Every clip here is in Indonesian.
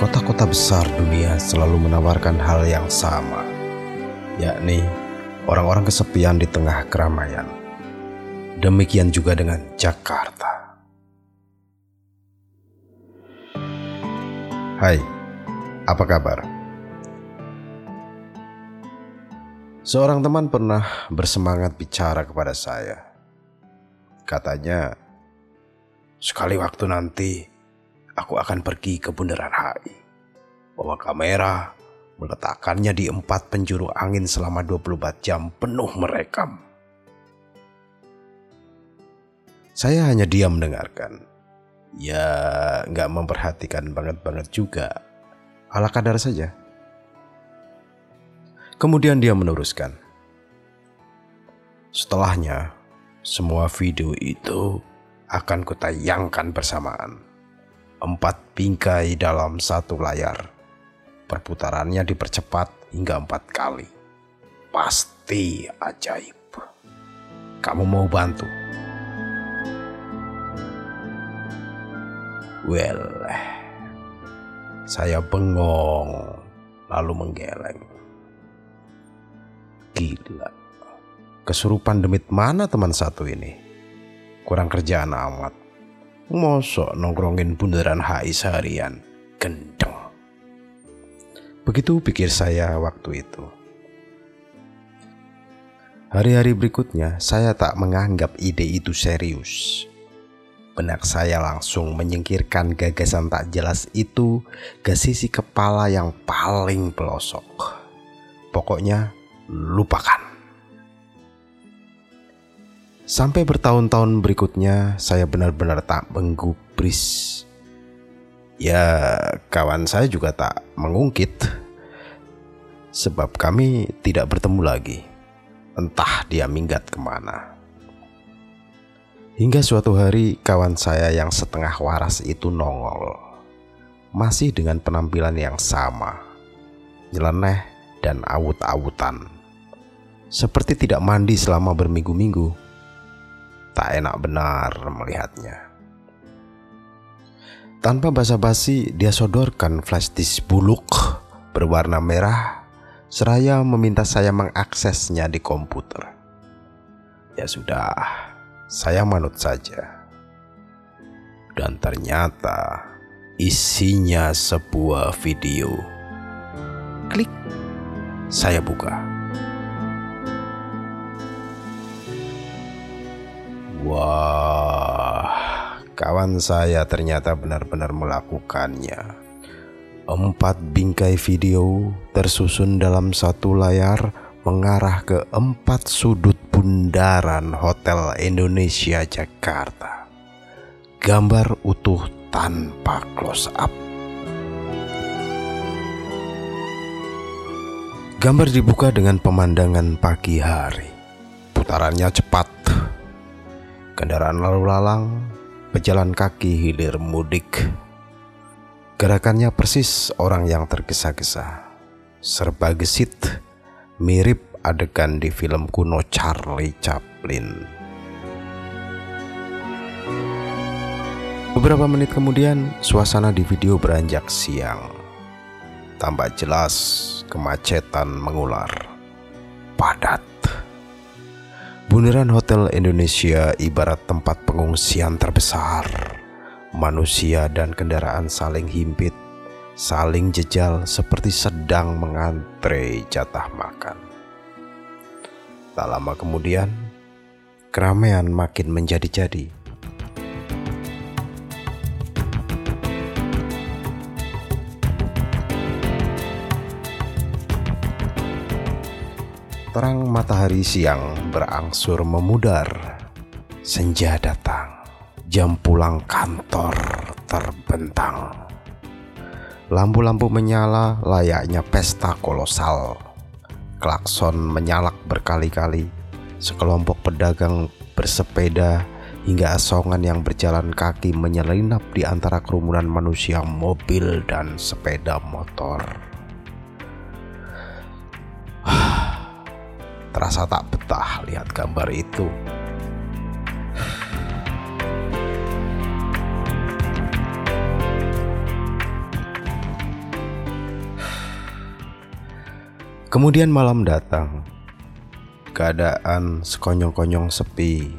Kota-kota besar dunia selalu menawarkan hal yang sama, yakni orang-orang kesepian di tengah keramaian. Demikian juga dengan Jakarta. Hai, apa kabar? Seorang teman pernah bersemangat bicara kepada saya. Katanya, sekali waktu nanti aku akan pergi ke Bundaran HI. Bawa kamera, meletakkannya di empat penjuru angin selama 24 jam penuh merekam. Saya hanya diam mendengarkan. Ya, nggak memperhatikan banget-banget juga. Ala kadar saja. Kemudian dia meneruskan. Setelahnya, semua video itu akan kutayangkan bersamaan empat bingkai dalam satu layar. Perputarannya dipercepat hingga empat kali. Pasti ajaib. Kamu mau bantu? Well, saya bengong lalu menggeleng. Gila. Kesurupan demit mana teman satu ini? Kurang kerjaan amat. Mosok nongkrongin bundaran HI seharian. Gendeng. Begitu pikir saya waktu itu. Hari-hari berikutnya saya tak menganggap ide itu serius. Benak saya langsung menyingkirkan gagasan tak jelas itu ke sisi kepala yang paling pelosok. Pokoknya lupakan. Sampai bertahun-tahun berikutnya saya benar-benar tak menggubris. Ya kawan saya juga tak mengungkit. Sebab kami tidak bertemu lagi. Entah dia minggat ke mana. Hingga suatu hari kawan saya yang setengah waras itu nongol. Masih dengan penampilan yang sama. Nyeleneh dan awut-awutan. Seperti tidak mandi selama berminggu-minggu Tak enak benar melihatnya. Tanpa basa-basi, dia sodorkan flash disk buluk berwarna merah seraya meminta saya mengaksesnya di komputer. Ya sudah, saya manut saja. Dan ternyata isinya sebuah video. Klik, saya buka. Wah, kawan saya ternyata benar-benar melakukannya. Empat bingkai video tersusun dalam satu layar mengarah ke empat sudut bundaran Hotel Indonesia Jakarta. Gambar utuh tanpa close up. Gambar dibuka dengan pemandangan pagi hari. Putarannya cepat kendaraan lalu lalang, pejalan kaki hilir mudik. Gerakannya persis orang yang tergesa-gesa, serba gesit, mirip adegan di film kuno Charlie Chaplin. Beberapa menit kemudian, suasana di video beranjak siang. Tampak jelas kemacetan mengular. Padat Bundaran Hotel Indonesia ibarat tempat pengungsian terbesar. Manusia dan kendaraan saling himpit, saling jejal seperti sedang mengantre jatah makan. Tak lama kemudian, keramaian makin menjadi-jadi. Terang matahari siang berangsur memudar. Senja datang, jam pulang kantor terbentang. Lampu-lampu menyala layaknya pesta kolosal. Klakson menyalak berkali-kali. Sekelompok pedagang bersepeda hingga asongan yang berjalan kaki menyelinap di antara kerumunan manusia, mobil, dan sepeda motor. Terasa tak betah lihat gambar itu. Kemudian malam datang. Keadaan sekonyong-konyong sepi.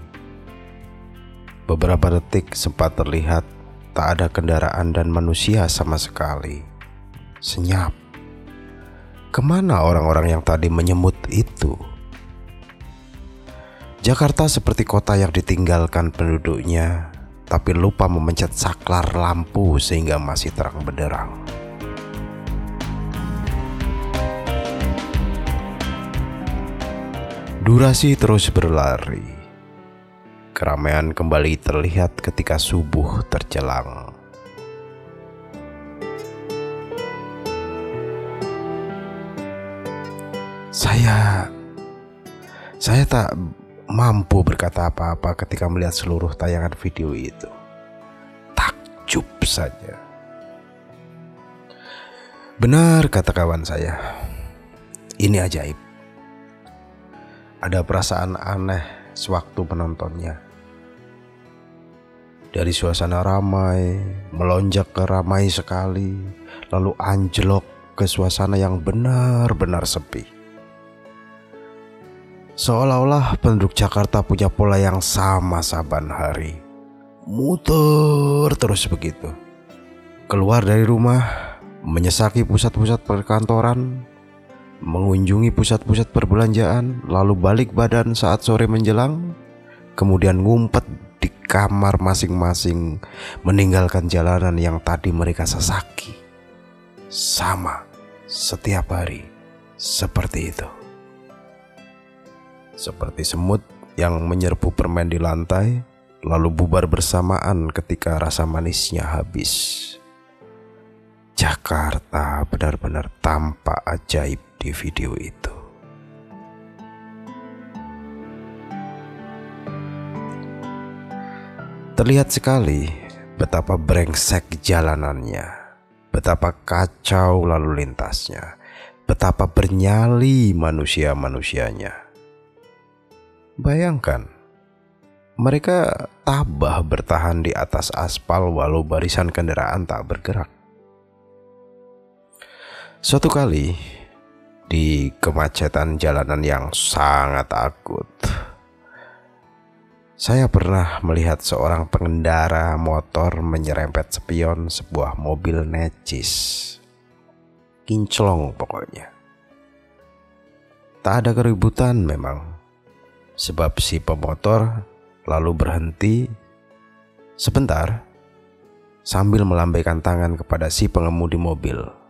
Beberapa detik sempat terlihat tak ada kendaraan dan manusia sama sekali. Senyap. Ke mana orang-orang yang tadi menyemut itu? Jakarta seperti kota yang ditinggalkan penduduknya, tapi lupa memencet saklar lampu sehingga masih terang benderang. Durasi terus berlari. Keramaian kembali terlihat ketika subuh terjelang. Saya saya tak mampu berkata apa-apa ketika melihat seluruh tayangan video itu. Takjub saja. Benar kata kawan saya. Ini ajaib ada perasaan aneh sewaktu menontonnya. Dari suasana ramai, melonjak ke ramai sekali, lalu anjlok ke suasana yang benar-benar sepi. Seolah-olah penduduk Jakarta punya pola yang sama saban hari. Muter terus begitu. Keluar dari rumah, menyesaki pusat-pusat perkantoran, mengunjungi pusat-pusat perbelanjaan, lalu balik badan saat sore menjelang, kemudian ngumpet di kamar masing-masing, meninggalkan jalanan yang tadi mereka sesaki. Sama setiap hari seperti itu. Seperti semut yang menyerbu permen di lantai, lalu bubar bersamaan ketika rasa manisnya habis. Jakarta benar-benar tampak ajaib di video itu. Terlihat sekali betapa brengsek jalanannya, betapa kacau lalu lintasnya, betapa bernyali manusia-manusianya. Bayangkan, mereka tabah bertahan di atas aspal walau barisan kendaraan tak bergerak. Suatu kali di kemacetan jalanan yang sangat akut, saya pernah melihat seorang pengendara motor menyerempet spion sebuah mobil necis. Kinclong pokoknya. Tak ada keributan memang. Sebab si pemotor lalu berhenti sebentar sambil melambaikan tangan kepada si pengemudi mobil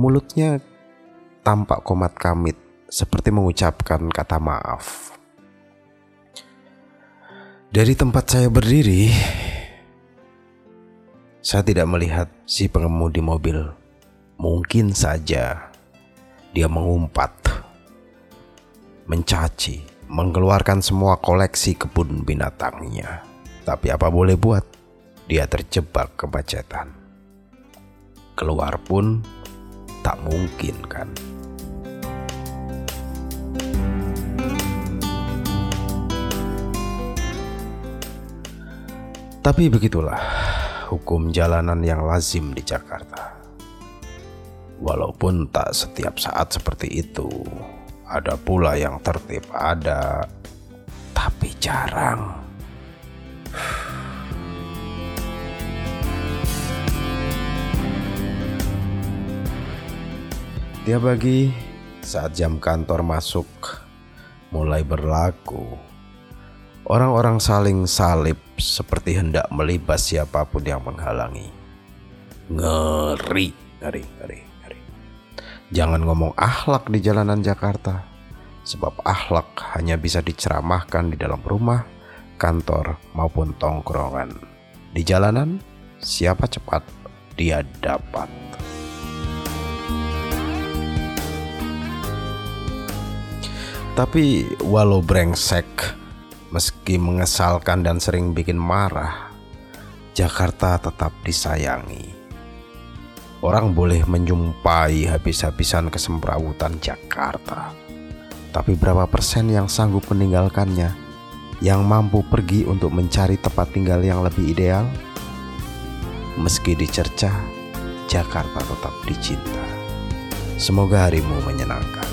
Mulutnya tampak komat kamit seperti mengucapkan kata maaf. Dari tempat saya berdiri, saya tidak melihat si pengemudi mobil. Mungkin saja dia mengumpat, mencaci, mengeluarkan semua koleksi kebun binatangnya. Tapi apa boleh buat, dia terjebak kemacetan. Keluar pun tak mungkin kan? Tapi begitulah hukum jalanan yang lazim di Jakarta. Walaupun tak setiap saat seperti itu, ada pula yang tertib ada, tapi jarang. Tiap pagi saat jam kantor masuk mulai berlaku, orang-orang saling salib seperti hendak melibas siapa pun yang menghalangi. Ngeri, ngeri, ngeri. Jangan ngomong akhlak di jalanan Jakarta, sebab akhlak hanya bisa diceramahkan di dalam rumah, kantor, maupun tongkrongan. Di jalanan, siapa cepat, dia dapat. Tapi walau brengsek, meski mengesalkan dan sering bikin marah, Jakarta tetap disayangi. Orang boleh menjumpai habis-habisan kesemrawutan Jakarta. Tapi berapa persen yang sanggup meninggalkannya? Yang mampu pergi untuk mencari tempat tinggal yang lebih ideal? Meski dicerca, Jakarta tetap dicinta. Semoga harimu menyenangkan.